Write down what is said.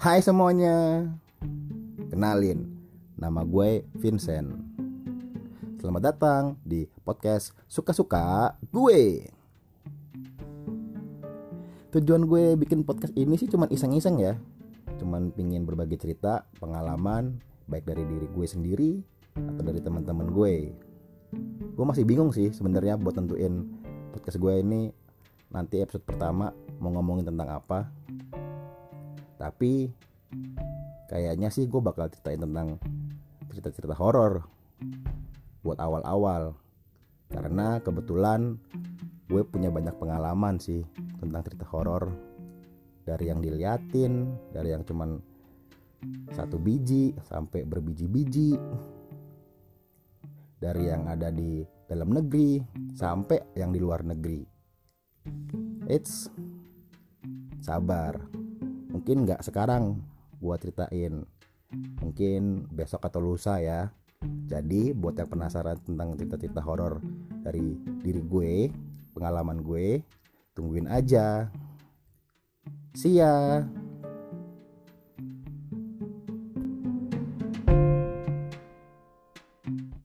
Hai semuanya. Kenalin Nama gue Vincent. Selamat datang di podcast Suka-Suka Gue. Tujuan gue bikin podcast ini sih cuman iseng-iseng ya. Cuman pingin berbagi cerita, pengalaman Baik dari diri gue sendiri Atau dari teman-teman gue. Gue masih bingung sih sebenarnya buat tentuin podcast gue ini Nanti episode pertama mau ngomongin tentang apa tapi kayaknya sih gue bakal ceritain tentang cerita-cerita horor buat awal-awal. Karena kebetulan gue punya banyak pengalaman sih tentang cerita horor. Dari yang diliatin dari yang cuman satu biji sampai berbiji-biji. Dari yang ada di dalam negeri sampai yang di luar negeri. It's sabar mungkin nggak sekarang gua ceritain. Mungkin besok atau lusa ya. Jadi buat yang penasaran tentang cerita-cerita horor dari diri gue pengalaman gue tungguin aja. See ya